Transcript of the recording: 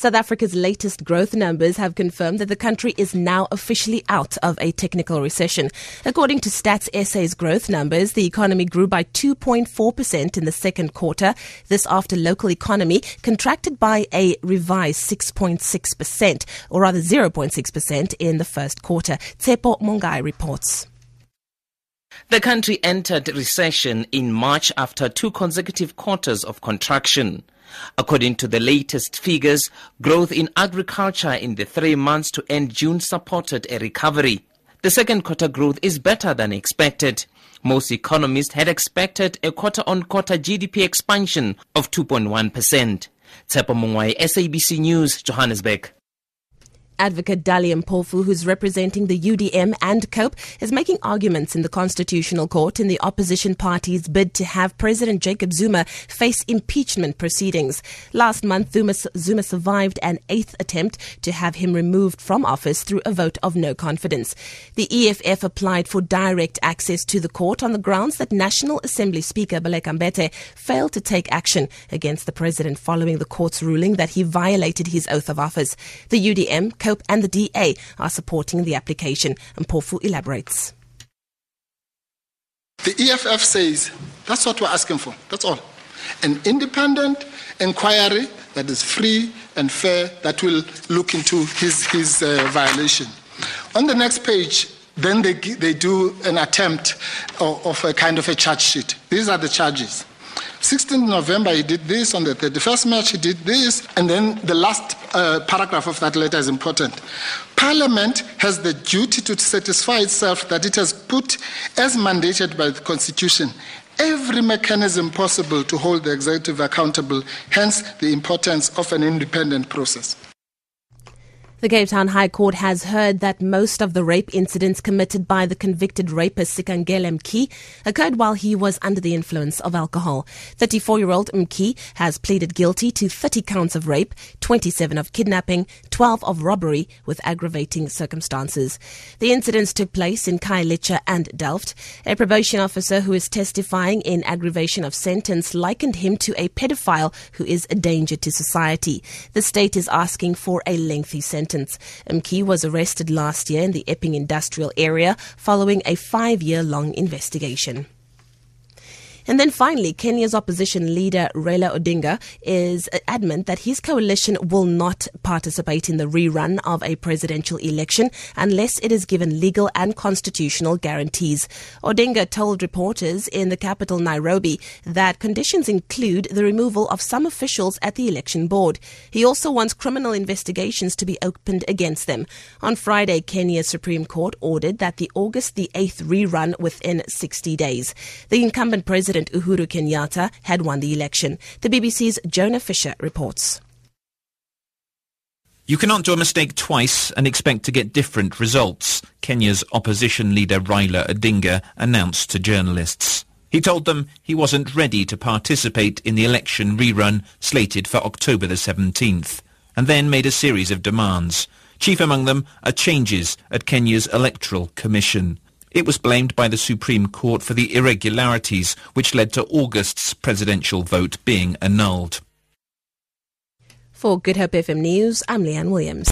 South Africa's latest growth numbers have confirmed that the country is now officially out of a technical recession. According to Stats SA's growth numbers, the economy grew by 2.4% in the second quarter. This after local economy contracted by a revised 6.6%, or rather 0.6% in the first quarter. Tsepo Mongai reports. The country entered recession in March after two consecutive quarters of contraction. According to the latest figures, growth in agriculture in the three months to end June supported a recovery. The second quarter growth is better than expected. Most economists had expected a quarter on quarter GDP expansion of 2.1%. Tsepo Mungwai, SABC News, Johannesburg. Advocate Dali Mpofu, who's representing the UDM and COPE, is making arguments in the Constitutional Court in the opposition party's bid to have President Jacob Zuma face impeachment proceedings. Last month, Zuma, Zuma survived an eighth attempt to have him removed from office through a vote of no confidence. The EFF applied for direct access to the court on the grounds that National Assembly Speaker Baleka Mbete failed to take action against the president following the court's ruling that he violated his oath of office. The UDM, and the DA are supporting the application. And Mpofu elaborates. The EFF says that's what we're asking for. That's all. An independent inquiry that is free and fair that will look into his, his uh, violation. On the next page, then they, they do an attempt of, of a kind of a charge sheet. These are the charges. 16th November, he did this. On the 31st March, he did this. And then the last uh, paragraph of that letter is important. Parliament has the duty to satisfy itself that it has put, as mandated by the Constitution, every mechanism possible to hold the executive accountable, hence the importance of an independent process. The Cape Town High Court has heard that most of the rape incidents committed by the convicted rapist Sikangele Mki occurred while he was under the influence of alcohol. 34-year-old Mki has pleaded guilty to 30 counts of rape, 27 of kidnapping, 12 of robbery with aggravating circumstances. The incidents took place in Khayelitsha and Delft. A probation officer who is testifying in aggravation of sentence likened him to a pedophile who is a danger to society. The state is asking for a lengthy sentence sentence. Mki was arrested last year in the Epping industrial area following a five year long investigation. And then finally, Kenya's opposition leader Raila Odinga is adamant that his coalition will not participate in the rerun of a presidential election unless it is given legal and constitutional guarantees. Odinga told reporters in the capital Nairobi that conditions include the removal of some officials at the election board. He also wants criminal investigations to be opened against them. On Friday, Kenya's Supreme Court ordered that the August the 8th rerun within 60 days. The incumbent president President Uhuru Kenyatta had won the election. The BBC's Jonah Fisher reports. You cannot do a mistake twice and expect to get different results, Kenya's opposition leader Raila Odinga announced to journalists. He told them he wasn't ready to participate in the election rerun slated for October the 17th, and then made a series of demands. Chief among them are changes at Kenya's Electoral Commission. It was blamed by the Supreme Court for the irregularities which led to August's presidential vote being annulled. For Good Hope FM News, I'm Leanne Williams.